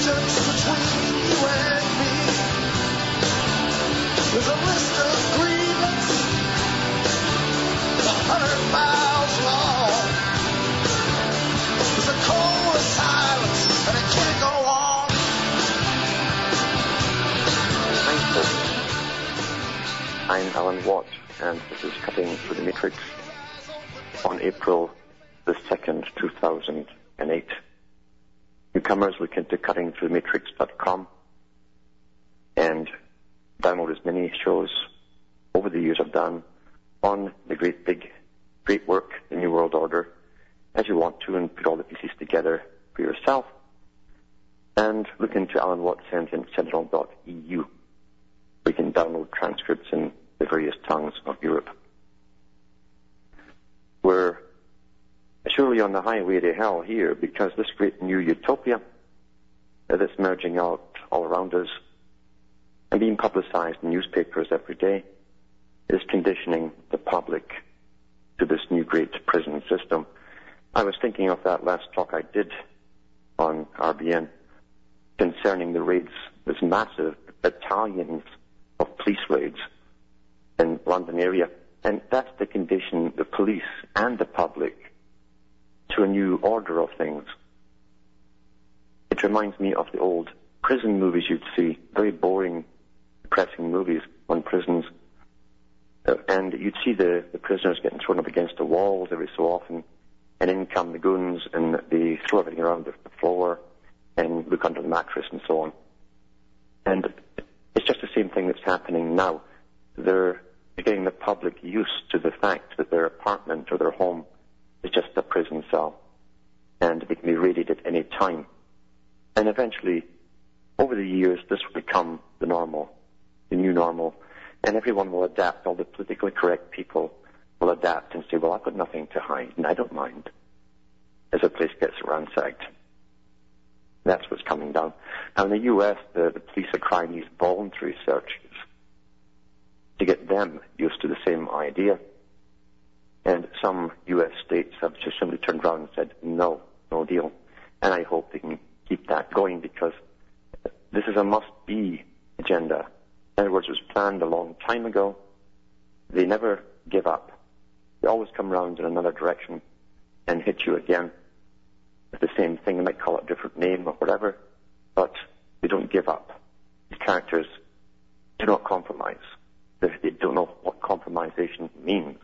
I'm Alan Watt, and this is Cutting Through the Matrix on April the 2nd, 2008. Newcomers look into cuttingthroughthematrix.com and download as many shows over the years I've done on the great big, great work, the New World Order, as you want to and put all the pieces together for yourself. And look into Alan Watt Sentinel.eu. We can download transcripts in the various tongues of Europe. We're surely on the highway to hell here because this great new utopia that's merging out all around us and being publicized in newspapers every day is conditioning the public to this new great prison system. I was thinking of that last talk I did on RBN concerning the raids, this massive battalions of police raids in London area. And that's the condition the police and the public to a new order of things. It reminds me of the old prison movies you'd see, very boring, depressing movies on prisons. Uh, and you'd see the, the prisoners getting thrown up against the walls every so often, and in come the goons, and they throw everything around the floor, and look under the mattress and so on. And it's just the same thing that's happening now. They're getting the public used to the fact that their apartment or their home is just a prison cell, and they can be raided at any time. And eventually, over the years, this will become the normal, the new normal, and everyone will adapt. All the politically correct people will adapt and say, well, I've got nothing to hide, and I don't mind, as a place gets ransacked. That's what's coming down. Now, in the U.S., the, the police are trying these voluntary searches to get them used to the same idea. And some U.S. states have just simply turned around and said, no, no deal. And I hope they can keep that going because this is a must-be agenda. In other words, it was planned a long time ago. They never give up. They always come around in another direction and hit you again with the same thing. They might call it a different name or whatever, but they don't give up. These characters do not compromise. They, don't know what compromisation means.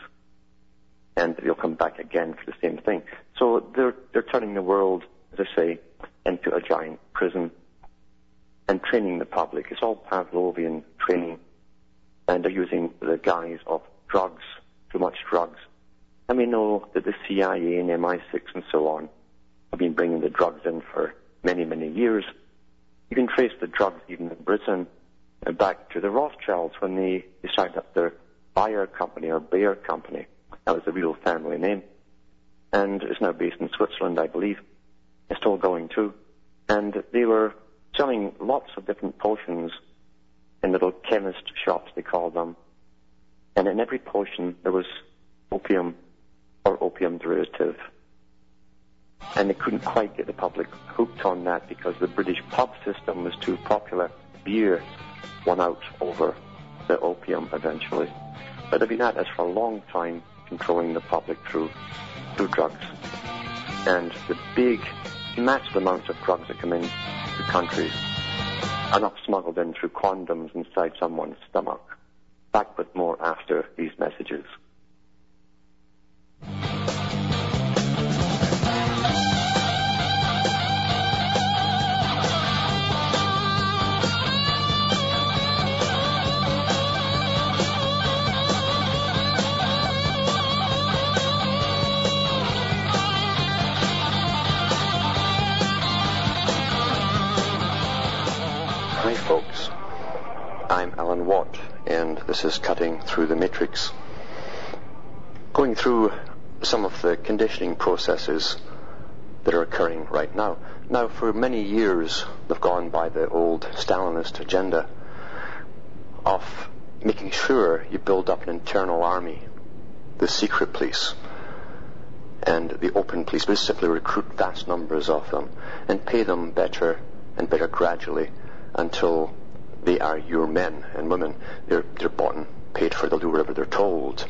And they'll come back again for the same thing. So they're, they're turning the world, as I say, into a giant prison and training the public. It's all Pavlovian training. And they're using the guise of drugs, too much drugs. And we know that the CIA and MI6 and so on have been bringing the drugs in for many, many years. You can trace the drugs even in Britain back to the Rothschilds when they decided up their Bayer company or Bauer company. That was the real family name. And it's now based in Switzerland, I believe. It's still going too. And they were selling lots of different potions in little chemist shops, they called them. And in every potion there was opium or opium derivative. And they couldn't quite get the public hooked on that because the British pub system was too popular. Beer won out over the opium eventually. But they've been at this for a long time, controlling the public through through drugs. And the big, massive amounts of drugs that come in the country are not smuggled in through condoms inside someone's stomach. Back with more after these messages. Is Cutting Through the Matrix. Going through some of the conditioning processes that are occurring right now. Now, for many years, they've gone by the old Stalinist agenda of making sure you build up an internal army, the secret police, and the open police, but simply recruit vast numbers of them and pay them better and better gradually until they are your men and women. They're, they're bought and paid for. They'll do whatever they're told.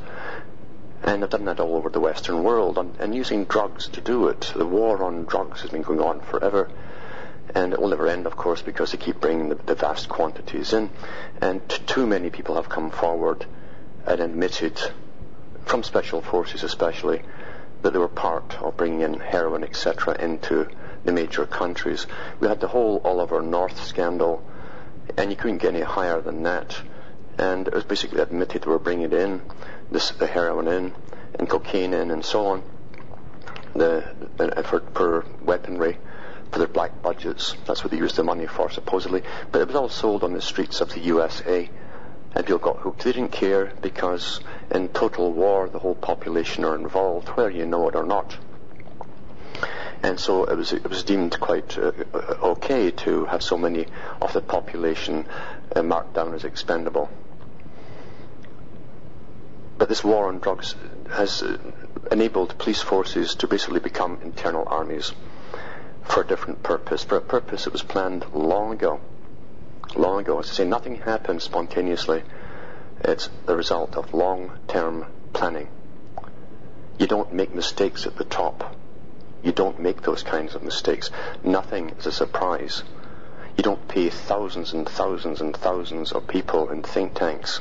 And they've done that all over the Western world and, and using drugs to do it. The war on drugs has been going on forever. And it will never end, of course, because they keep bringing the, the vast quantities in. And too many people have come forward and admitted, from special forces especially, that they were part of bringing in heroin, etc., into the major countries. We had the whole Oliver North scandal, and you couldn't get any higher than that. And it was basically admitted they were bringing in, this, the heroin in, and cocaine in, and so on, the, the for weaponry, for their black budgets. That's what they used the money for, supposedly. But it was all sold on the streets of the USA. And people got hooked. They didn't care because in total war, the whole population are involved, whether you know it or not and so it was it was deemed quite uh, okay to have so many of the population uh, marked down as expendable. But this war on drugs has uh, enabled police forces to basically become internal armies for a different purpose, for a purpose that was planned long ago. Long ago, as I say, nothing happens spontaneously. It's the result of long-term planning. You don't make mistakes at the top you don't make those kinds of mistakes. Nothing is a surprise. You don't pay thousands and thousands and thousands of people in think tanks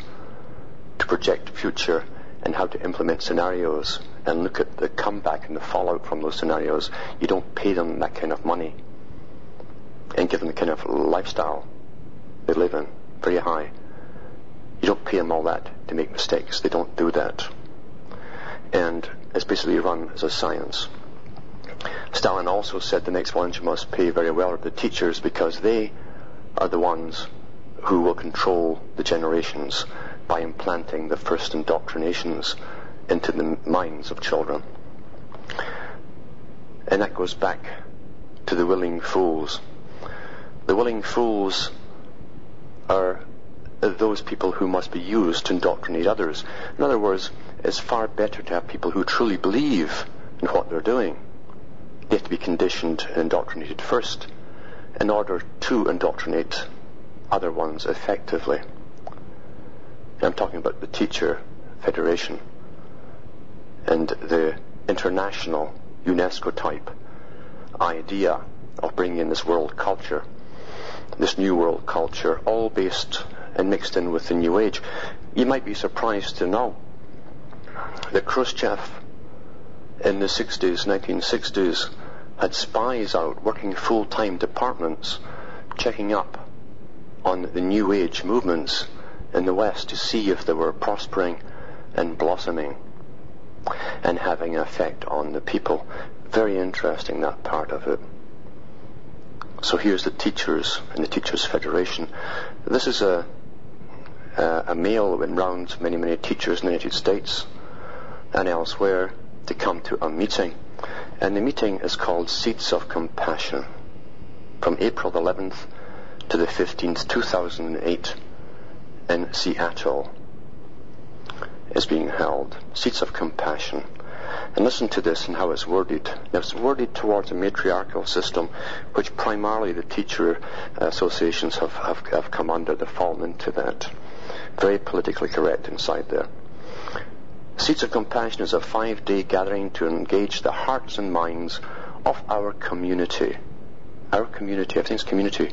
to project future and how to implement scenarios and look at the comeback and the fallout from those scenarios. You don't pay them that kind of money and give them the kind of lifestyle they live in, very high. You don't pay them all that to make mistakes. They don't do that. And it's basically run as a science. Stalin also said the next ones you must pay very well are the teachers because they are the ones who will control the generations by implanting the first indoctrinations into the minds of children. And that goes back to the willing fools. The willing fools are those people who must be used to indoctrinate others. In other words, it's far better to have people who truly believe in what they're doing they have to be conditioned and indoctrinated first in order to indoctrinate other ones effectively. And I'm talking about the teacher federation and the international UNESCO type idea of bringing in this world culture, this new world culture, all based and mixed in with the new age. You might be surprised to know that Khrushchev in the 60s, 1960s, had spies out working full-time departments, checking up on the New Age movements in the West to see if they were prospering and blossoming and having an effect on the people. Very interesting, that part of it. So here's the teachers and the Teachers Federation. This is a, a, a mail that went round many, many teachers in the United States and elsewhere to come to a meeting. And the meeting is called Seeds of Compassion from April 11th to the 15th, 2008 in Seattle is being held. Seeds of Compassion. And listen to this and how it's worded. It's worded towards a matriarchal system, which primarily the teacher uh, associations have, have, have come under. They've fallen into that. Very politically correct inside there. Seeds of Compassion is a five-day gathering to engage the hearts and minds of our community. Our community, everything's community.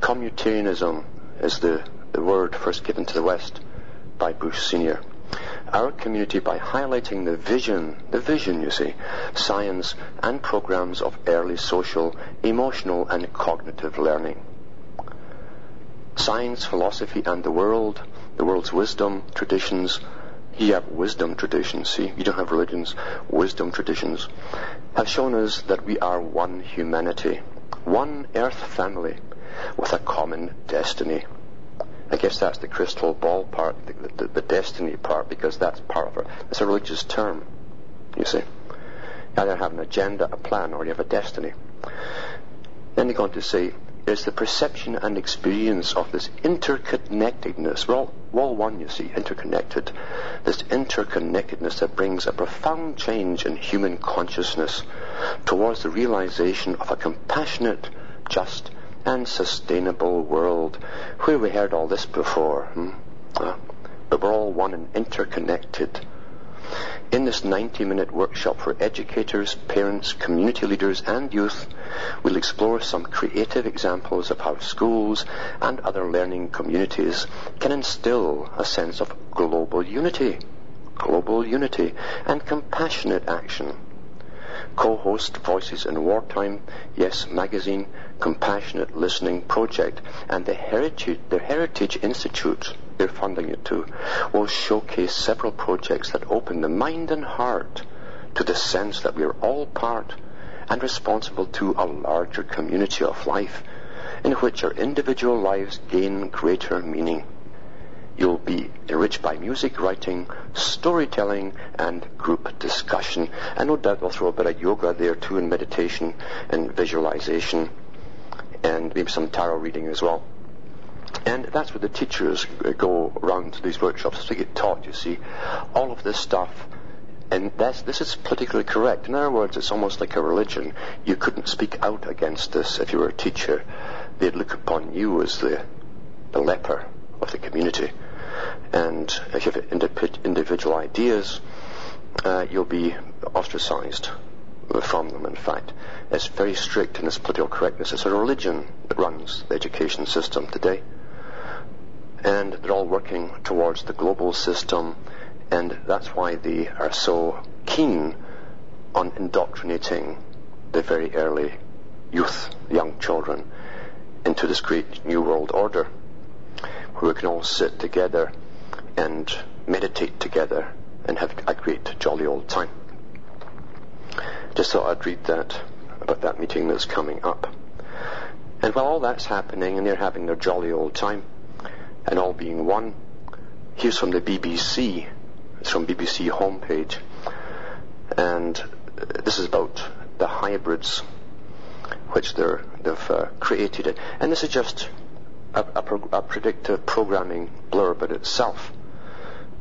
Communitarianism is the, the word first given to the West by Bush Sr. Our community by highlighting the vision, the vision, you see, science and programs of early social, emotional and cognitive learning. Science, philosophy and the world, the world's wisdom, traditions, you have wisdom traditions, see, you don't have religions, wisdom traditions, have shown us that we are one humanity, one earth family, with a common destiny. I guess that's the crystal ball part, the, the, the destiny part, because that's part of it. It's a religious term, you see. You either have an agenda, a plan, or you have a destiny. Then they go on to say, it's the perception and experience of this interconnectedness. We're all, we're all one, you see, interconnected. This interconnectedness that brings a profound change in human consciousness towards the realization of a compassionate, just, and sustainable world. Where we heard all this before? Hmm? Uh, but we're all one and interconnected. In this 90 minute workshop for educators, parents, community leaders, and youth, we'll explore some creative examples of how schools and other learning communities can instill a sense of global unity, global unity, and compassionate action. Co-host Voices in Wartime, Yes Magazine, Compassionate Listening Project, and the Heritage, the Heritage Institute, they're funding it too, will showcase several projects that open the mind and heart to the sense that we are all part and responsible to a larger community of life in which our individual lives gain greater meaning. You'll be enriched by music writing, storytelling, and group discussion. And no doubt we'll throw a bit of yoga there too, and meditation and visualization, and maybe some tarot reading as well. And that's where the teachers go around to these workshops to get taught, you see, all of this stuff. And this is politically correct. In other words, it's almost like a religion. You couldn't speak out against this if you were a teacher. They'd look upon you as the, the leper of the community. And if you have individual ideas, uh, you'll be ostracized from them, in fact. It's very strict in its political correctness. It's a religion that runs the education system today. And they're all working towards the global system, and that's why they are so keen on indoctrinating the very early youth, young children, into this great new world order where we can all sit together and meditate together and have a great jolly old time. Just thought I'd read that about that meeting that's coming up. And while all that's happening and they're having their jolly old time and all being one, here's from the BBC. It's from BBC homepage. And this is about the hybrids which they have uh, created. And this is just a, a, a predictive programming blurb in itself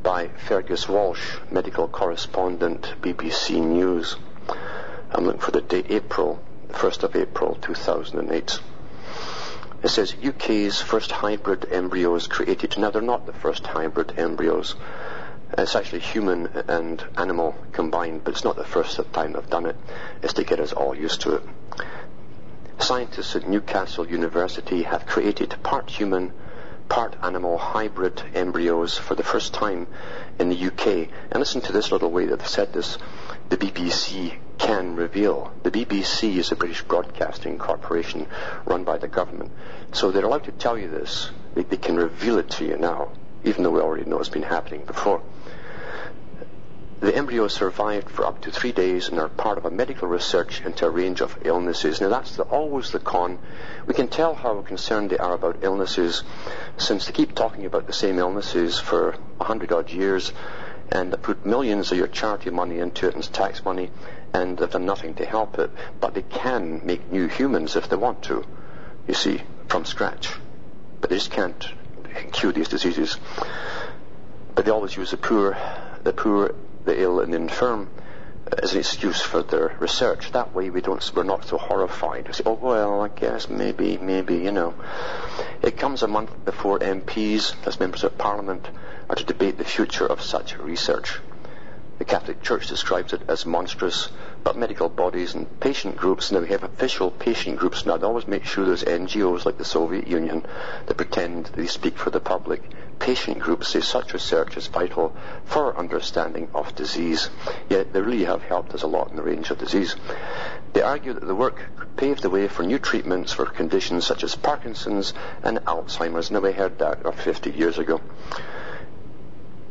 by Fergus Walsh, medical correspondent, BBC News. I'm looking for the date, April, 1st of April 2008. It says UK's first hybrid embryos created. Now they're not the first hybrid embryos. It's actually human and animal combined, but it's not the first time they've done it. It's to get us all used to it. Scientists at Newcastle University have created part human, part animal hybrid embryos for the first time in the UK. And listen to this little way that they've said this. The BBC can reveal. The BBC is a British Broadcasting Corporation run by the government. So they're allowed to tell you this. They, they can reveal it to you now, even though we already know it's been happening before. The embryos survived for up to three days and are part of a medical research into a range of illnesses. Now that's the, always the con. We can tell how concerned they are about illnesses since they keep talking about the same illnesses for a hundred odd years and they put millions of your charity money into it and tax money and they've done nothing to help it. But they can make new humans if they want to, you see, from scratch. But they just can't cure these diseases. But they always use the poor, the poor the ill and the infirm as an excuse for their research. That way we don't, we're not so horrified. We say, oh well, I guess maybe, maybe, you know. It comes a month before MPs, as members of Parliament, are to debate the future of such research. The Catholic Church describes it as monstrous, but medical bodies and patient groups, now we have official patient groups now, they always make sure there's NGOs like the Soviet Union that pretend they speak for the public. Patient groups say such research is vital for our understanding of disease, yet they really have helped us a lot in the range of disease. They argue that the work paved the way for new treatments for conditions such as Parkinson's and Alzheimer's. Now we heard that uh, 50 years ago.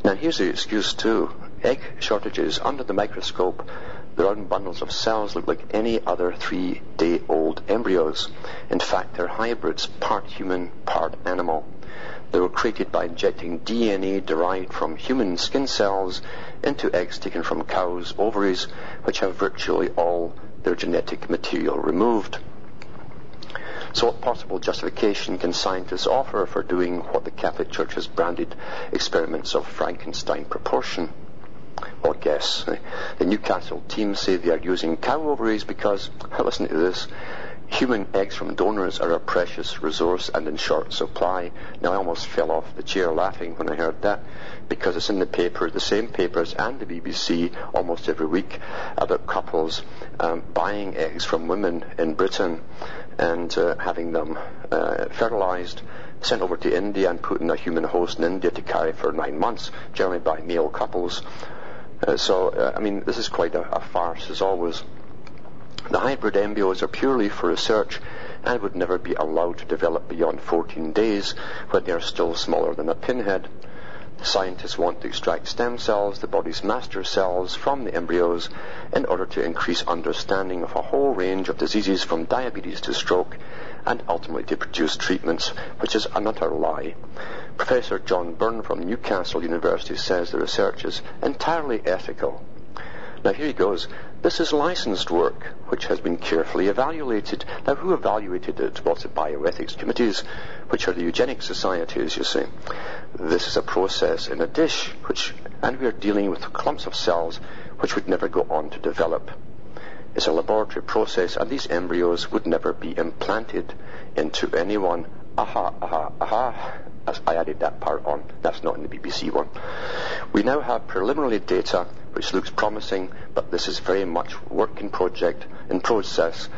Now here's the excuse too egg shortages under the microscope, The round bundles of cells look like any other three-day-old embryos. In fact, they're hybrids, part human, part animal. They were created by injecting DNA derived from human skin cells into eggs taken from cows' ovaries, which have virtually all their genetic material removed. So what possible justification can scientists offer for doing what the Catholic Church has branded experiments of Frankenstein proportion? Well, guess. The Newcastle team say they are using cow ovaries because, listen to this, human eggs from donors are a precious resource and in short supply. Now, I almost fell off the chair laughing when I heard that because it's in the paper, the same papers and the BBC almost every week about couples um, buying eggs from women in Britain and uh, having them uh, fertilized sent over to India and put in a human host in India to carry for nine months, generally by male couples. Uh, so, uh, I mean, this is quite a, a farce, as always. The hybrid embryos are purely for research and would never be allowed to develop beyond 14 days when they are still smaller than a pinhead. Scientists want to extract stem cells, the body's master cells, from the embryos in order to increase understanding of a whole range of diseases from diabetes to stroke and ultimately to produce treatments, which is an utter lie. Professor John Burn from Newcastle University says the research is entirely ethical. Now here he goes. This is licensed work, which has been carefully evaluated. Now who evaluated it? It's the bioethics committees, which are the eugenic societies, you see. This is a process in a dish, which, and we are dealing with clumps of cells which would never go on to develop. It's a laboratory process, and these embryos would never be implanted into anyone. Aha, aha, aha. As I added that part on. That's not in the BBC one. We now have preliminary data which looks promising, but this is very much work in project, in process,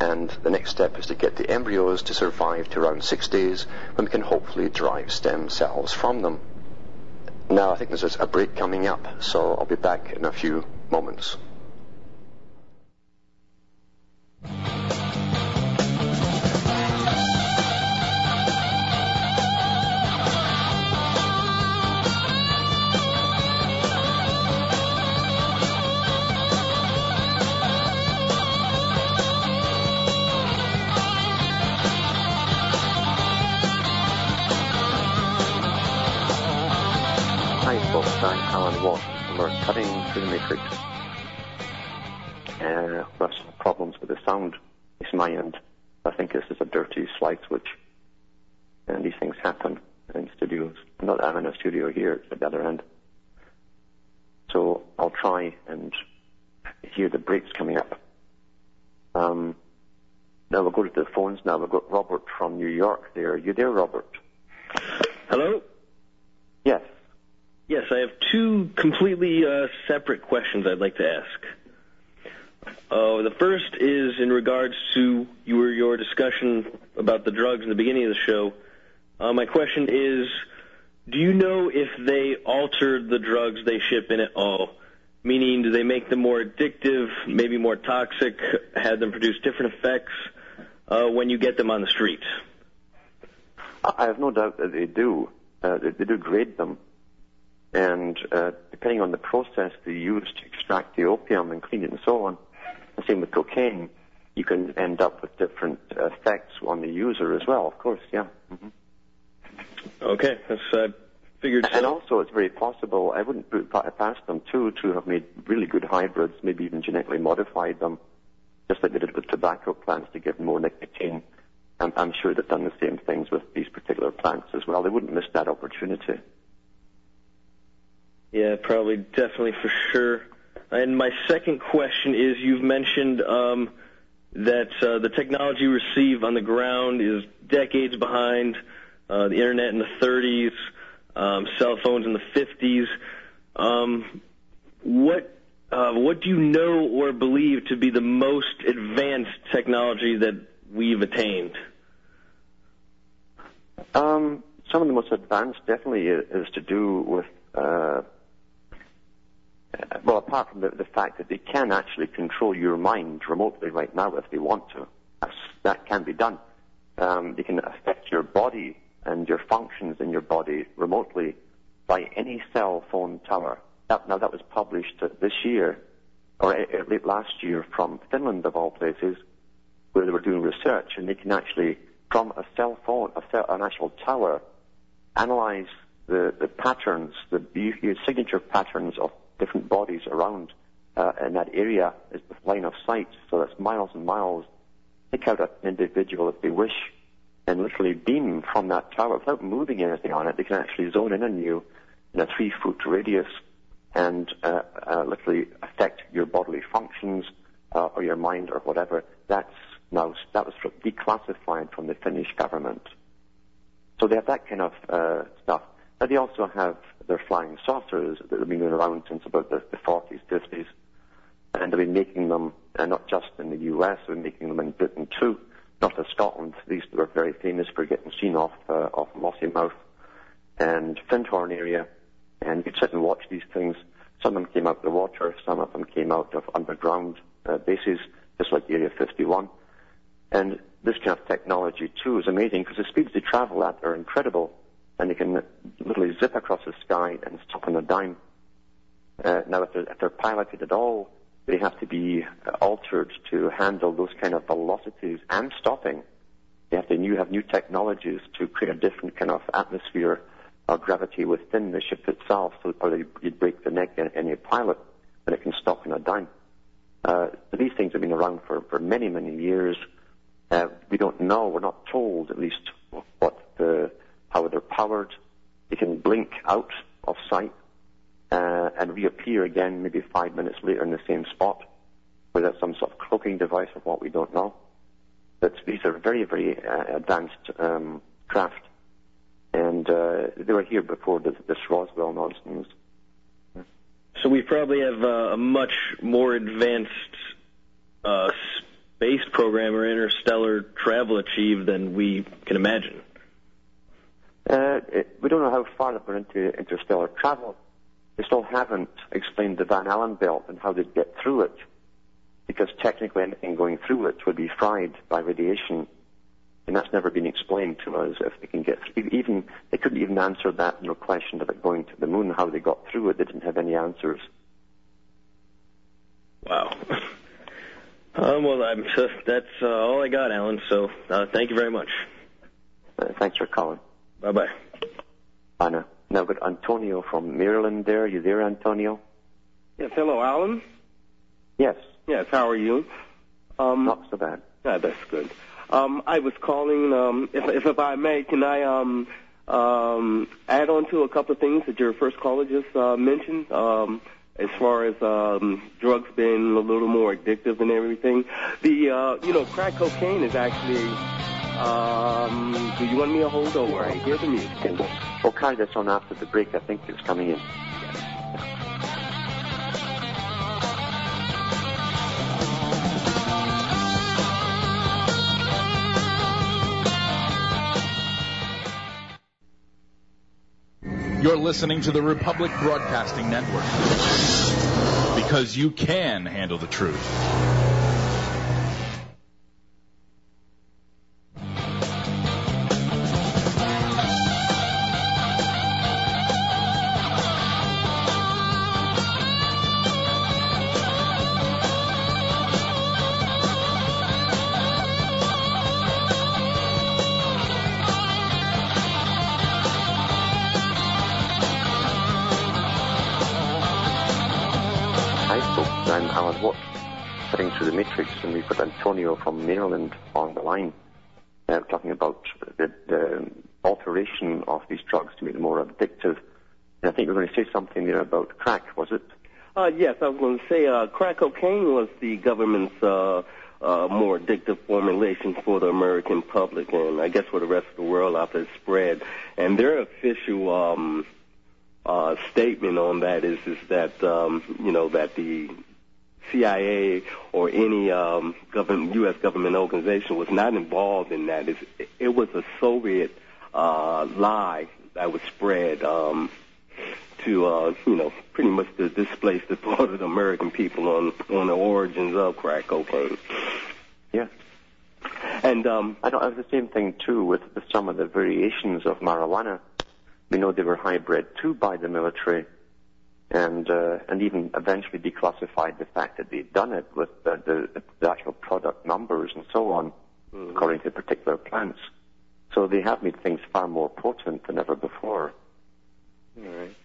and the next step is to get the embryos to survive to around six days when we can hopefully derive stem cells from them. Now I think there's a break coming up, so I'll be back in a few moments. Through. Uh, got some problems with the sound. It's my end. I think this is a dirty slide switch. And these things happen in studios. Not I'm in a studio here, it's at the other end. So I'll try and hear the breaks coming up. Um, now we'll go to the phones now. We've got Robert from New York there. Are you there, Robert? Hello? Yes. Yes, I have two completely uh, separate questions I'd like to ask. Uh, the first is in regards to your your discussion about the drugs in the beginning of the show. Uh, my question is, do you know if they altered the drugs they ship in at all? Meaning, do they make them more addictive, maybe more toxic, had them produce different effects uh, when you get them on the street? I I have no doubt that they do. Uh, they, they do grade them. And uh, depending on the process they use to extract the opium and clean it and so on, the same with cocaine, you can end up with different effects on the user as well, of course, yeah. hmm Okay, that's I figured. And so. also, it's very possible, I wouldn't put past them too, to have made really good hybrids, maybe even genetically modified them, just like they did with tobacco plants to give more nicotine. I'm, I'm sure they've done the same things with these particular plants as well. They wouldn't miss that opportunity. Yeah, probably, definitely for sure. And my second question is, you've mentioned um, that uh, the technology we receive on the ground is decades behind uh, the internet in the 30s, um, cell phones in the 50s. Um, what uh, what do you know or believe to be the most advanced technology that we've attained? Um, some of the most advanced definitely is to do with, uh, uh, well, apart from the, the fact that they can actually control your mind remotely right now if they want to. That's, that can be done. Um, they can affect your body and your functions in your body remotely by any cell phone tower. That, now that was published this year or late last year from Finland, of all places, where they were doing research, and they can actually, from a cell phone, a cell, an actual tower, analyze the, the patterns, the, the signature patterns of different bodies around uh, in that area is the line of sight. So that's miles and miles. Pick out an individual if they wish and literally beam from that tower without moving anything on it. They can actually zone in on you in a three foot radius and uh, uh, literally affect your bodily functions uh, or your mind or whatever. That's now that was declassified from the Finnish government. So they have that kind of uh, stuff. They also have their flying saucers that have been around since about the, the 40s, 50s. And they've been making them, uh, not just in the US, they've been making them in Britain too, not in Scotland. These were very famous for getting seen off, uh, off Lossiemouth and Findhorn area. And you'd sit and watch these things. Some of them came out of the water, some of them came out of underground uh, bases, just like Area 51. And this kind of technology too is amazing because the speeds they travel at are incredible and they can literally zip across the sky and stop on a dime. Uh, now, if they're, if they're piloted at all, they have to be uh, altered to handle those kind of velocities and stopping. They have to new, have new technologies to create a different kind of atmosphere or gravity within the ship itself, so that you'd break the neck in any pilot, and it can stop in a dime. Uh, these things have been around for, for many, many years. Uh, we don't know, we're not told at least what the, how they're powered. They can blink out of sight uh, and reappear again maybe five minutes later in the same spot without some sort of cloaking device of what we don't know. But these are very, very uh, advanced um, craft. And uh, they were here before this, this Roswell nonsense. So we probably have uh, a much more advanced uh, space program or interstellar travel achieved than we can imagine. Uh, it, we don't know how far they're into interstellar travel. They still haven't explained the Van Allen belt and how they'd get through it, because technically anything going through it would be fried by radiation, and that's never been explained to us. If they can get through, even they couldn't even answer that question about going to the moon, how they got through it. They didn't have any answers. Wow. Um, well, I'm, uh, that's uh, all I got, Alan. So uh, thank you very much. Uh, thanks for calling. Bye bye. Bye now. Now got Antonio from Maryland there. You there, Antonio? Yes, hello, Alan. Yes. Yes, how are you? Um, Not so bad. yeah, that's good. Um, I was calling, um, if, if, if I may, can I um, um, add on to a couple of things that your first caller just uh, mentioned? Um, as far as um, drugs being a little more addictive and everything, the uh, you know crack cocaine is actually. Um, do you want me to hold over? I hear the music. Okay, we'll, we'll carry this on after the break. I think it's coming in. You're listening to the Republic Broadcasting Network because you can handle the truth. Say something there about crack, was it? Uh, yes, I was going to say uh, crack cocaine was the government's uh, uh, more addictive formulation for the American public, and I guess for the rest of the world after it spread. And their official um, uh, statement on that is is that um, you know that the CIA or any um, government, U.S. government organization was not involved in that. It's, it was a Soviet uh, lie that was spread um, to, uh, you know, pretty much to displace the thought of the American people on on the origins of crack cocaine. Yeah. And um, I know it was the same thing too with, with some of the variations of marijuana. We know they were hybrid too by the military, and uh, and even eventually declassified the fact that they'd done it with the, the, the actual product numbers and so on, according to particular plants. So they have made things far more potent than ever before. All right.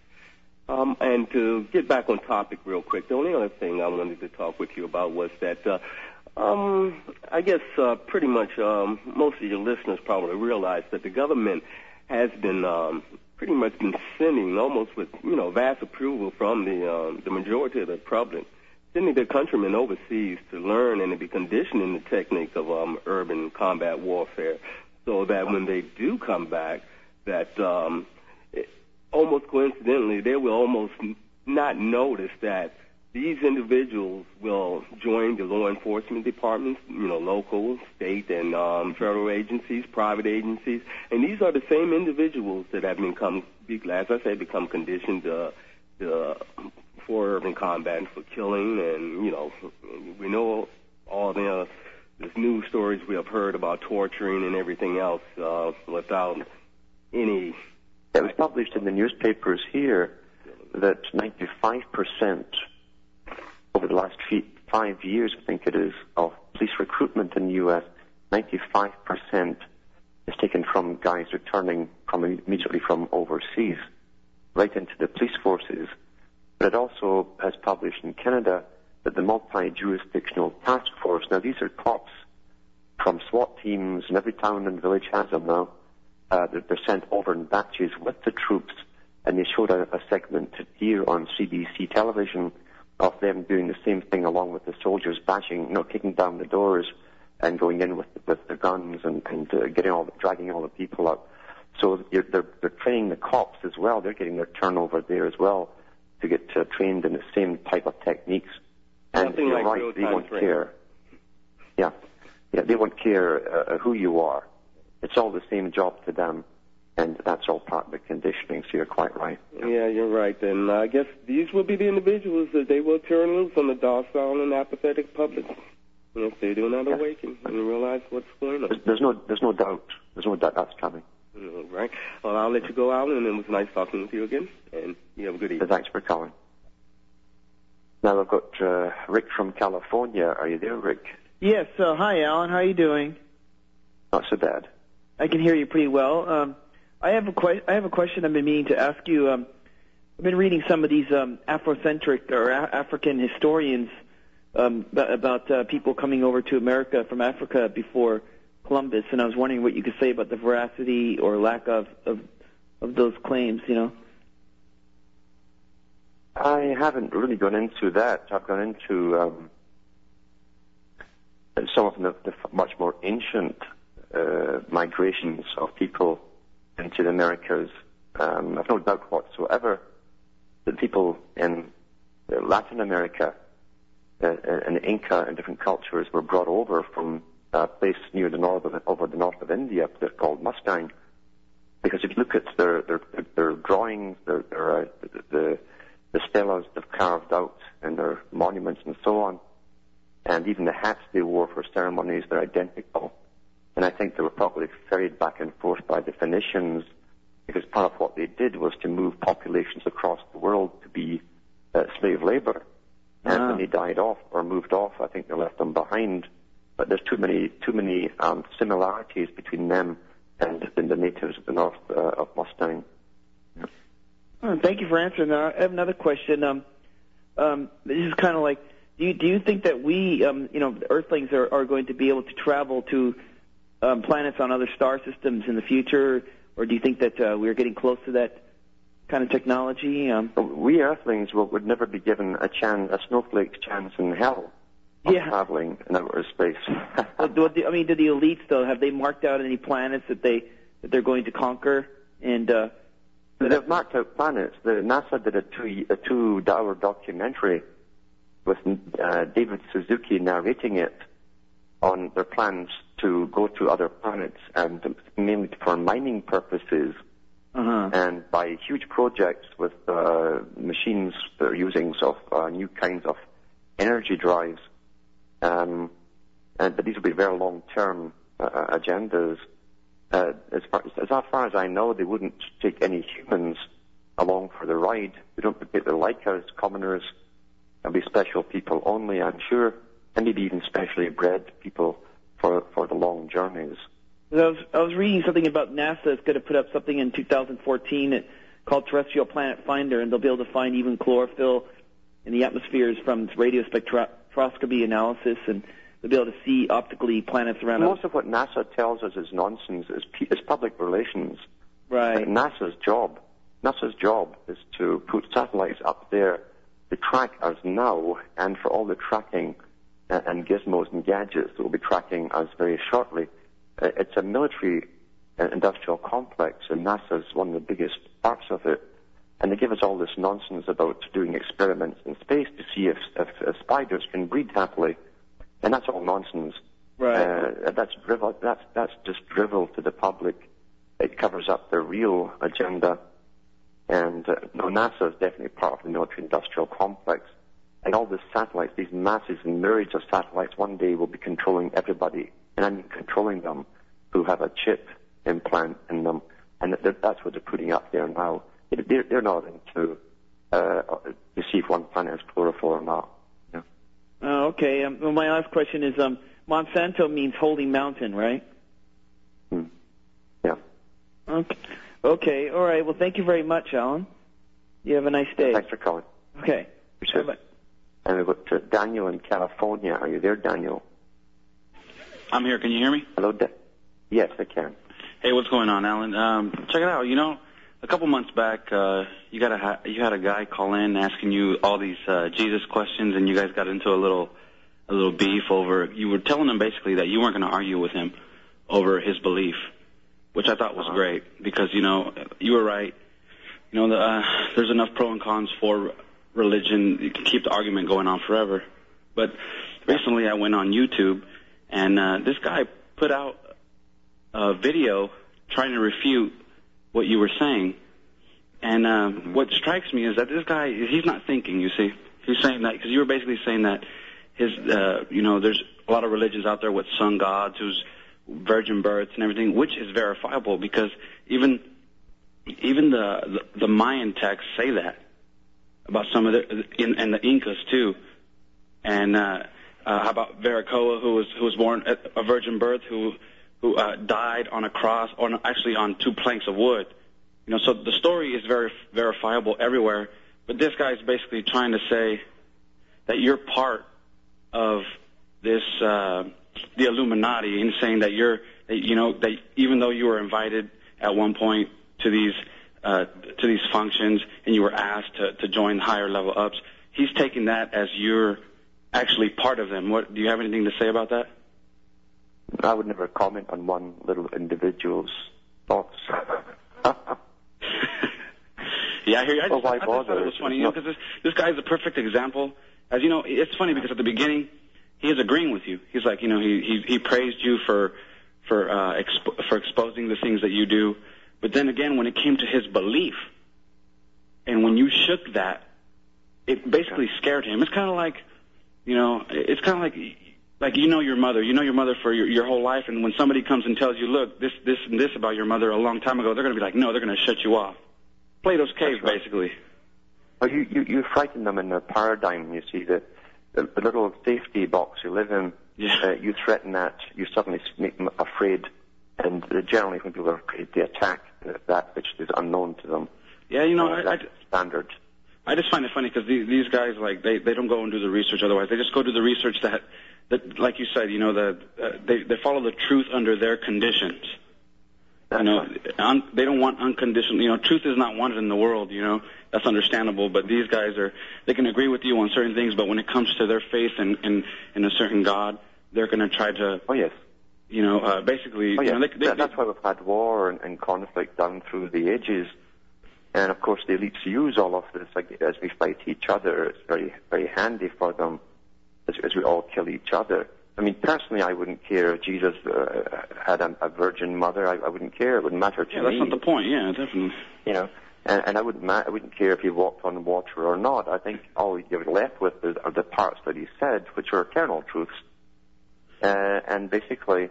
Um, and to get back on topic real quick, the only other thing I wanted to talk with you about was that, uh, um, I guess uh, pretty much um, most of your listeners probably realize that the government has been um, pretty much been sending almost with you know vast approval from the um, the majority of the public, sending their countrymen overseas to learn and to be conditioned in the technique of um, urban combat warfare, so that when they do come back, that um, almost coincidentally they will almost not notice that these individuals will join the law enforcement departments, you know, local, state, and um, federal agencies, private agencies, and these are the same individuals that have become, as I say, become conditioned uh, uh, for urban combat, for killing, and you know, we know all the the news stories we have heard about torturing and everything else uh, without any. It was published in the newspapers here that 95% over the last five years, I think it is, of police recruitment in the U.S., 95% is taken from guys returning from immediately from overseas, right into the police forces. But it also has published in Canada that the multi-jurisdictional task force, now these are cops from SWAT teams, and every town and village has them now, uh, they're, they're sent over in batches with the troops, and they showed a, a segment here on CBC television of them doing the same thing along with the soldiers bashing, you know, kicking down the doors and going in with with their guns and, and uh, getting all, the, dragging all the people out. So you're, they're they're training the cops as well. They're getting their turnover there as well to get uh, trained in the same type of techniques. And Something you're like right, they won't training. care. Yeah, yeah, they won't care uh, who you are. It's all the same job to them, and that's all part of the conditioning. So you're quite right. Yeah, you're right. And I guess these will be the individuals that they will turn loose on the docile and apathetic public if they do not Yeah. awaken and realize what's going on. There's, there's no there's no doubt. There's no doubt that's coming. Mm, Right. Well, I'll let you go out, and it was nice talking with you again. And you have a good evening. thanks for calling. Now I've got uh, Rick from California. Are you there, Rick? Yes. Uh, hi, Alan. How are you doing? Not so bad. I can hear you pretty well. Um, I have a que- I have a question I've been meaning to ask you. Um, I've been reading some of these um, Afrocentric or a- African historians um, about, about uh, people coming over to America from Africa before Columbus, and I was wondering what you could say about the veracity or lack of of, of those claims. You know. I haven't really gone into that. I've gone into um, some of the, the much more ancient uh, migrations of people into the Americas. Um, I've no doubt whatsoever that people in uh, Latin America uh, and Inca and different cultures were brought over from a place near the north of, over the north of India called Mustang. Because if you look at their their, their drawings, their, their uh, the, the the stelas they've carved out and their monuments and so on, and even the hats they wore for ceremonies, they're identical. And I think they were probably ferried back and forth by the Phoenicians because part of what they did was to move populations across the world to be uh, slave labor. And Ah. when they died off or moved off, I think they left them behind. But there's too many too many um, similarities between them and, the natives of the north uh, of Mustang. Thank you for answering that. I have another question. Um, um, this is kind of like, do you, do you think that we, um, you know, the Earthlings are, are going to be able to travel to um, planets on other star systems in the future, or do you think that uh, we're getting close to that kind of technology? Um, We Earthlings will, would never be given a chance, a snowflake's chance in hell of Yeah. traveling in outer space. what the, I mean, do the elites though have they marked out any planets that they that they're going to conquer? And uh, They've marked out planets. The NASA did a two a two hour documentary with uh, David Suzuki narrating it on their plans to go to other planets and mainly for mining purposes uh-huh. and by huge projects with uh, machines that are using sort of uh, new kinds of energy drives. Um, and but these will be very long-term uh, agendas. Uh, as, far, as far as I know, they wouldn't take any humans along for the ride. They don't particularly like us, commoners. There'll be special people only, I'm sure, and maybe even specially bred people for for the long journeys. I was, I was reading something about NASA is going to put up something in 2014 called Terrestrial Planet Finder, and they'll be able to find even chlorophyll in the atmospheres from radio spectroscopy analysis, and they'll be able to see optically planets around us. Most of what NASA tells us is nonsense. Is, is public relations. Right. NASA's job, NASA's job is to put satellites up there to track us now, and for all the tracking and, gizmos and gadgets that will be tracking us very shortly. Uh, it's a military uh, industrial complex, and NASA's one of the biggest parts of it. And they give us all this nonsense about doing experiments in space to see if, if, if spiders can breed happily, and that's all nonsense. Right. Uh, that's drivel. That's that's just drivel to the public. It covers up the real agenda. And uh, no, NASA is definitely part of the military-industrial complex. And all these satellites, these masses and myriads of satellites, one day will be controlling everybody, and I mean controlling them, who have a chip implant in them, and that's what they're putting up there now. They're, they're not into uh, to see if one planet has chlorophyll or not. Yeah. Oh, okay. Um, well, my last question is um, Monsanto means holy mountain, right? Hmm. Yeah. Okay. Okay. All right. Well, thank you very much, Alan. You have a nice day. Thanks for calling. Okay. You too. And we've got Daniel in California. Are you there, Daniel? I'm here. Can you hear me? Hello, da- Yes, I can. Hey, what's going on, Alan? Um, check it out. You know, a couple months back, uh, you got a ha- you had a guy call in asking you all these uh, Jesus questions, and you guys got into a little a little beef over. You were telling him basically that you weren't going to argue with him over his belief, which I thought was great because you know you were right. You know, the, uh, there's enough pro and cons for religion. You can keep the argument going on forever. But recently, I went on YouTube, and uh, this guy put out a video trying to refute what you were saying. And um, what strikes me is that this guy, he's not thinking. You see, he's saying that because you were basically saying that his, uh, you know, there's a lot of religions out there with sun gods, who's virgin births and everything, which is verifiable because even even the the, the Mayan texts say that about some of the in, and the Incas too. And uh, uh, how about Viracocha, who was who was born at a virgin birth, who who uh, died on a cross, or actually on two planks of wood. You know, so the story is very verifiable everywhere. But this guy is basically trying to say that you're part of this uh, the Illuminati, and saying that you're that, you know that even though you were invited at one point to these uh, to these functions and you were asked to, to join higher level ups, he's taking that as you're actually part of them. What do you have anything to say about that? I would never comment on one little individual's thoughts. Yeah, I hear you. I Well, just, why I just thought bother? it was funny, you know, because this, this is a perfect example. As you know, it's funny because at the beginning, he is agreeing with you. He's like, you know, he he, he praised you for for uh, expo- for exposing the things that you do. But then again, when it came to his belief, and when you shook that, it basically scared him. It's kind of like, you know, it's kind of like like you know your mother, you know your mother for your, your whole life, and when somebody comes and tells you, look, this this and this about your mother a long time ago, they're going to be like, no, they're going to shut you off. Plato's cave, basically. Well, you, you, you frighten them in their paradigm, you see. The, the, the little safety box you live in, Yeah. uh, you threaten that, you suddenly make them afraid. And uh, generally, when people are afraid, they attack uh, that which is unknown to them. Yeah, you know, Uh, I, I, standard. I just find it funny because these, these guys, like, they, they don't go and do the research otherwise. They just go do the research that, that like you said, you know, the, uh, they, they follow the truth under their conditions. You know, un, they don't want unconditional. You know, truth is not wanted in the world. You know, that's understandable. But these guys are, they can agree with you on certain things, but when it comes to their faith in in, in a certain God, they're going to try to, Oh, yes. You know, uh, basically, Oh, you yeah. know, they, they, That- that's why we've had war and, and conflict down through the ages. And of course, the elites use all of this like, as we fight each other. It's very, very handy for them as, as we all kill each other. I mean, personally, I wouldn't care if Jesus uh, had a, a virgin mother. I, I wouldn't care. It wouldn't matter to yeah, me. that's not the point. Yeah, definitely. you know, and, and I wouldn't ma- I wouldn't care if he walked on water or not. I think all you're left with is, are the parts that he said, which are eternal truths. Uh, and basically,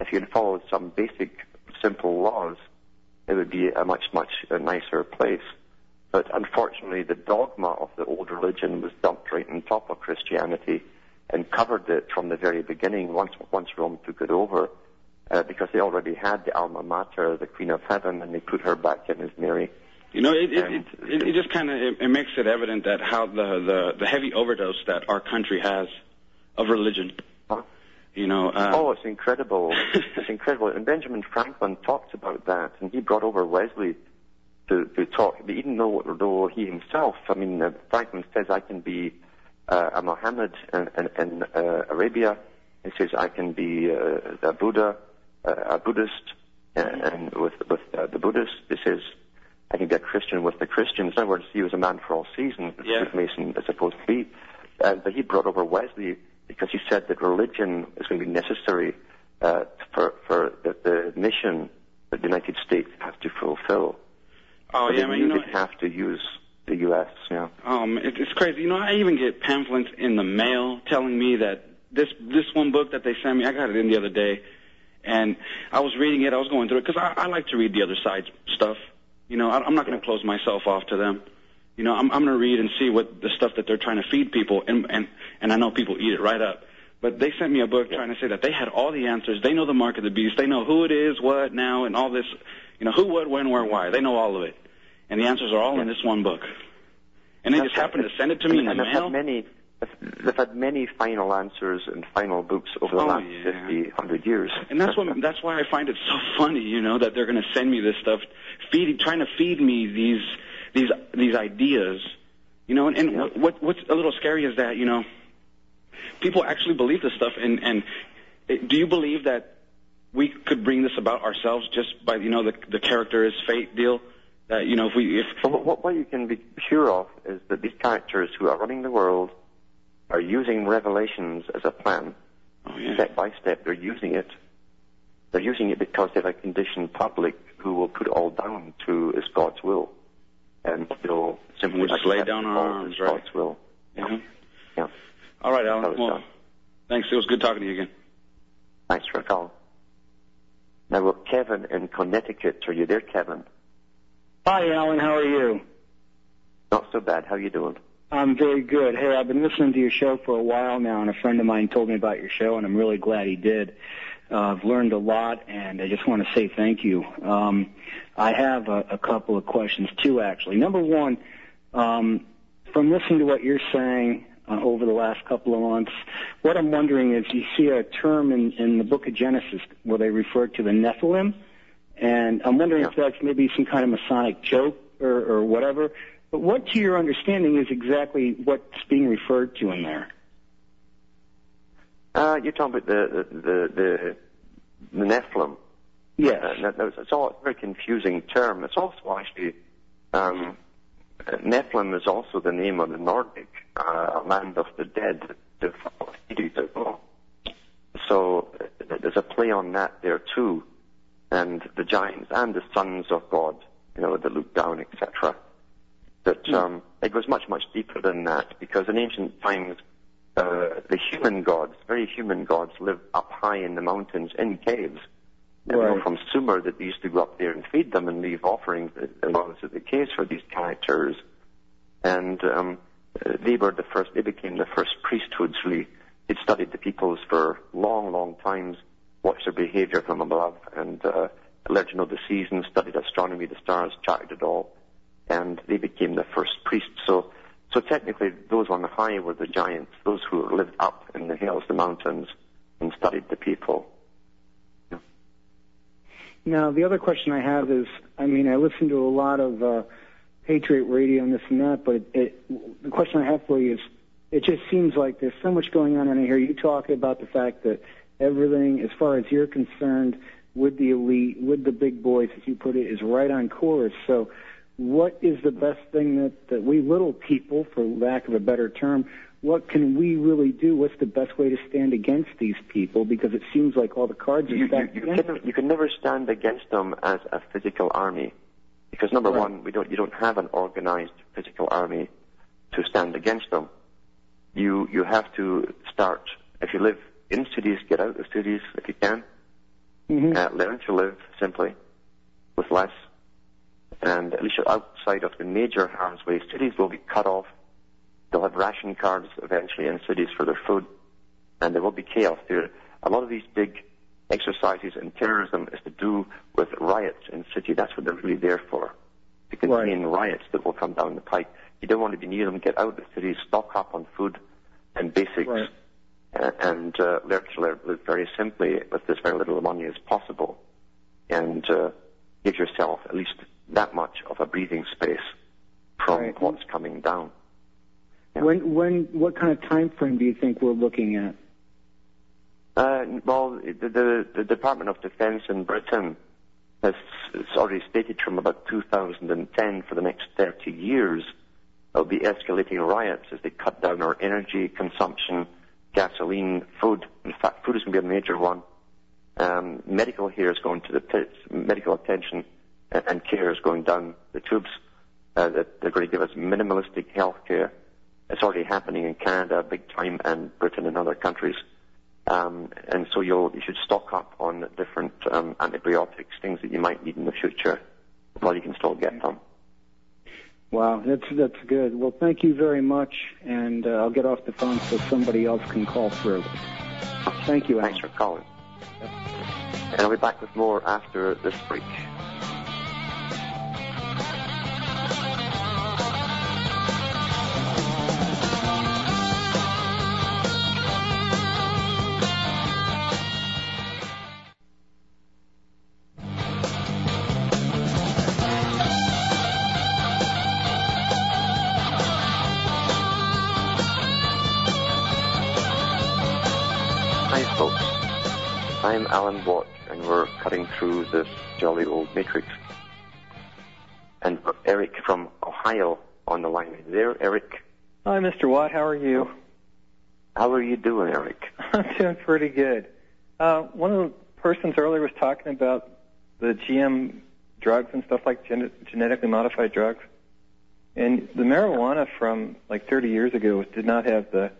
if you followed some basic, simple laws, it would be a much, much nicer place. But unfortunately, the dogma of the old religion was dumped right on top of Christianity and covered it from the very beginning once, once Rome took it over. Uh, because they already had the alma mater, the Queen of Heaven, and they put her back in as Mary. You know, it it, it, it, it just kind of it, it makes it evident that how the, the the heavy overdose that our country has of religion. You know. Uh, Oh, it's incredible. it's incredible. And Benjamin Franklin talked about that, and he brought over Wesley to, to talk. But even though, though he himself, I mean, uh, Franklin says, I can be uh, a Muhammad in, in, in uh, Arabia. He says, I can be uh, a Buddha, uh, a Buddhist, uh, and with, with uh, the Buddhist. He says, I can be a Christian with the Christians. In other words, he was a man for all seasons, as Yeah. Mason is supposed to be. Uh, but he brought over Wesley because you said that religion is going to be necessary uh, for, for the, the mission that the United States has to fulfill. oh So yeah, man. knew You know. have to use the U.S. Yeah. Um, it, it's crazy. You know, I even get pamphlets in the mail telling me that this this one book that they sent me, I got it in the other day, and I was reading it. I was going through it because I, I like to read the other side's stuff. You know, I, I'm not going to close myself off to them. You know, I'm, I'm going to read and see what the stuff that they're trying to feed people, and and and I know people eat it right up. But they sent me a book trying to say that they had all the answers. They know the mark of the beast. They know who it is, what now, and all this. You know, who, what, when, where, why. They know all of it, and the answers are all in this one book. And they That's just happened to send it to me in the and mail. Had many, they've had many final answers and final books over the Oh, last yeah. 50, 100 years. And that's what that's why I find it so funny, you know, that they're going to send me this stuff, feeding, trying to feed me these these these ideas, you know. And, and Yeah. what what's a little scary is that you know, people actually believe this stuff. And and it- do you believe that we could bring this about ourselves just by you know the the character is fate deal? That you know if we if So what- what, what you can be sure of is that these characters who are running the world are using revelations as a plan. oh yeah Step by step, they're using it. They're using it because they have a conditioned public who will put all down to is God's will. And they'll simply We'll just lay down our arms, right? God's will. yeah. Mm-hmm. Yeah. All right, Alan. Well, done. thanks. It was good talking to you again. Thanks for calling. Now, well, Kevin in Connecticut. Are you there, Kevin? Hi, Alan. How are you? Not so bad. How are you doing? I'm very good. Hey, I've been listening to your show for a while now, and a friend of mine told me about your show, and I'm really glad he did. Uh, I've learned a lot, and I just want to say thank you. Um, I have a, a couple of questions, too, actually. Number one, um, from listening to what you're saying uh, over the last couple of months, what I'm wondering is you see a term in, in the book of Genesis where they refer to the Nephilim, and I'm wondering if that's maybe some kind of Masonic joke or, or whatever. But what, to your understanding, is exactly what's being referred to in there? Uh, you're talking about the the the, the, the Nephilim. Yes. Uh, that- it's all a very confusing term. It's also actually um, uh, Niflheim is also the name of the Nordic uh, land of the dead. The Hades as well. So uh, there's a play on that there too, and the giants and the sons of God, you know, that look down, etc. That um, it goes much much deeper than that because in ancient times uh, the human gods, very human gods, live up high in the mountains in caves. And we know Right. from Sumer that they used to go up there and feed them and leave offerings as long as the case for these characters. And um, they were the first, they became the first priesthoods really. They'd studied the peoples for long, long times, watched their behavior from above, and uh, learned to know the seasons, studied astronomy, the stars, charted it all, and they became the first priests. So, so technically, those on the high were the giants, those who lived up in the hills, the mountains, and studied the people. Now, the other question I have is, I mean, I listen to a lot of uh, Patriot Radio and this and that, but it, the question I have for you is, it just seems like there's so much going on, and I hear you talking about the fact that everything, as far as you're concerned, with the elite, with the big boys, as you put it, is right on course. So, what is the best thing that, that we little people, for lack of a better term, what can we really do? What's the best way to stand against these people? Because it seems like all the cards are You, you, stacked you, against can, you can never stand against them as a physical army, because number Right. one, we don't, you don't have an organized physical army to stand against them. You you have to start. If you live in cities, get out of cities if you can. Mhm. Uh, learn to live simply with less. And at least outside of the major harm's way cities will be cut off. They'll have ration cards eventually in cities for their food, and there will be chaos there. A lot of these big exercises in terrorism is to do with riots in city. That's what they're really there for, to contain riots that will come down the pike. You don't want to be near them. Get out of the cities, stock up on food and basics, uh, and uh, learn to live live very simply with as very little money as possible, and uh, give yourself at least that much of a breathing space from what's coming down. When, when, what kind of time frame do you think we're looking at? Uh, well, the, the, the Department of Defense in Britain has, has already stated from about 2010 for the next 30 years there'll be escalating riots as they cut down our energy consumption, gasoline, food. In fact, food is going to be a major one. Um, medical here is going to the pits. Medical attention and, and care is going down the tubes. Uh, that they're going to give us minimalistic health care. It's already happening in Canada, big time, and Britain and other countries. Um, and so you'll, you should stock up on different um, antibiotics, things that you might need in the future, while you can still get them. Wow, that's that's good. Well, thank you very much, and uh, I'll get off the phone so somebody else can call through. Thank you. Thanks for calling. And I'll be back with more after this break. Through this jolly old matrix. And Eric from Ohio on the line. There, Eric. Hi, Mr. Watt. How are you? How are you doing, Eric? I'm doing pretty good. Uh, one of the persons earlier was talking about the GM drugs and stuff like gen- genetically modified drugs. And the marijuana from like 30 years ago did not have the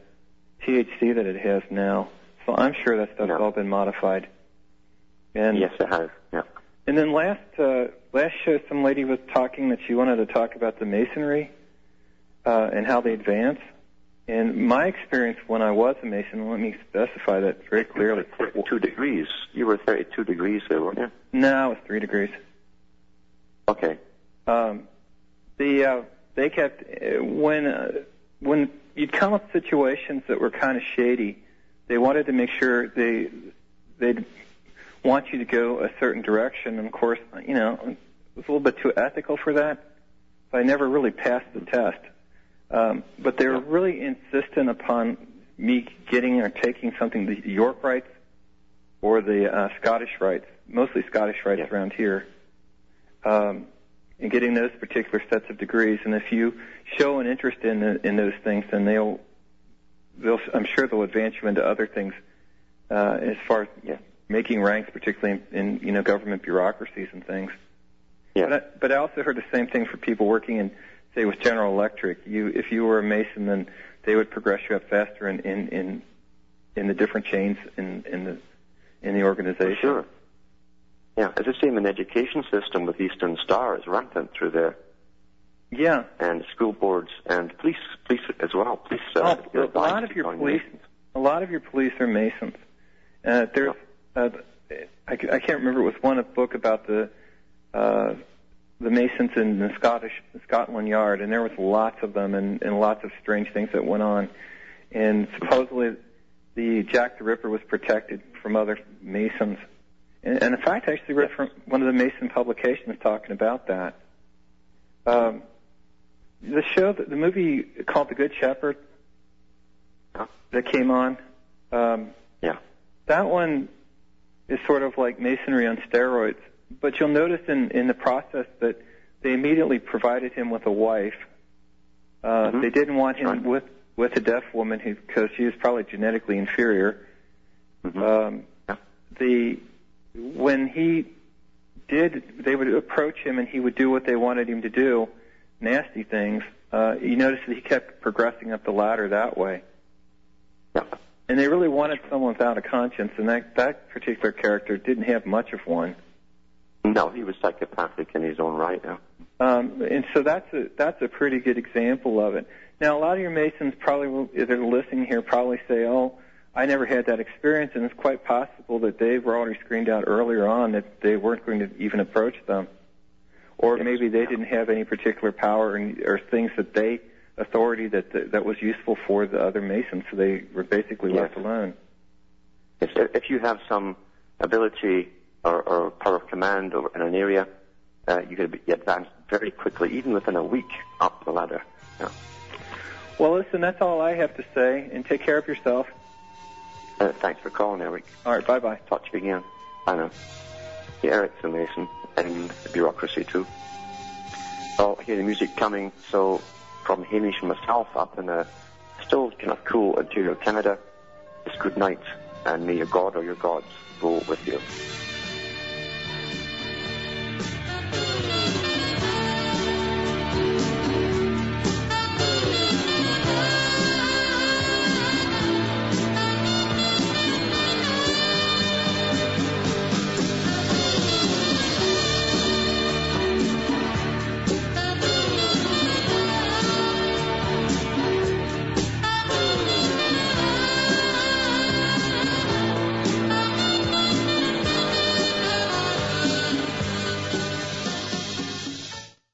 THC that it has now. So I'm sure that stuff's all been modified. And yes, it has. Yeah. And then last uh, last show, some lady was talking that she wanted to talk about the masonry uh, and how they advance. And my experience when I was a mason, let me specify that very clearly. 32 degrees. You were 32 degrees there, weren't you? No, it was three degrees. Okay. Um, the uh, they kept uh, when uh, when you'd come up situations that were kind of shady. They wanted to make sure they they'd want you to go a certain direction. And of course, you know, it was a little bit too ethical for that. So I never really passed the test. Um, but they were really insistent upon me getting or taking something the York rites or the uh, Scottish rites, mostly Scottish rites around here, um, and getting those particular sets of degrees. And if you show an interest in in those things, then they'll they'll I'm sure they'll advance you into other things uh, as far as making ranks, particularly in, in you know government bureaucracies and things. Yeah. But I, but I also heard the same thing for people working in say with General Electric. You if you were a Mason, then they would progress you up faster in in in, in the different chains in in the in the organization. Sure. Yeah, it's the same in education system with Eastern Star. is rampant through there. Yeah. And school boards and police, police as well. Police. Uh, a lot of your police, a lot of your police are Masons. Uh, there's, uh, I, I can't remember. It was one a book about the uh, the Masons in the Scottish Scotland Yard, and there was lots of them and, and lots of strange things that went on. And supposedly, the Jack the Ripper was protected from other Masons. And, and in fact, I actually read from one of the Mason publications talking about that. Um, the show, the movie called The Good Shepherd, that came on. Um, yeah. That one is sort of like masonry on steroids. But you'll notice in, in the process that they immediately provided him with a wife. Uh, They didn't want him with with a deaf woman because she was probably genetically inferior. Um, the when he did, they would approach him and he would do what they wanted him to do, nasty things. Uh, you notice that he kept progressing up the ladder that way. And they really wanted someone without a conscience, and that that particular character didn't have much of one. No, he was psychopathic in his own right. Yeah. Um, and so that's a that's a pretty good example of it. Now, a lot of your Masons probably will, if they're listening here, probably say, "Oh, I never had that experience," and it's quite possible that they were already screened out earlier on that they weren't going to even approach them, or maybe they didn't have any particular power and, or things that they authority that, that that was useful for the other Masons, so they were basically Yes. left alone. If, if you have some ability or, or power of command over in an area, uh, you can be advanced very quickly, even within a week, up the ladder. Yeah. Well, listen, that's all I have to say, and take care of yourself. Uh, thanks for calling, Eric. All right, bye bye. Talk to you again. Bye now. Yeah, Eric's a Mason the bureaucracy too. Well, I hear the music coming, so from Hamish and myself up in a still kind of cool interior Canada, it's good night, and may your God or your gods go with you.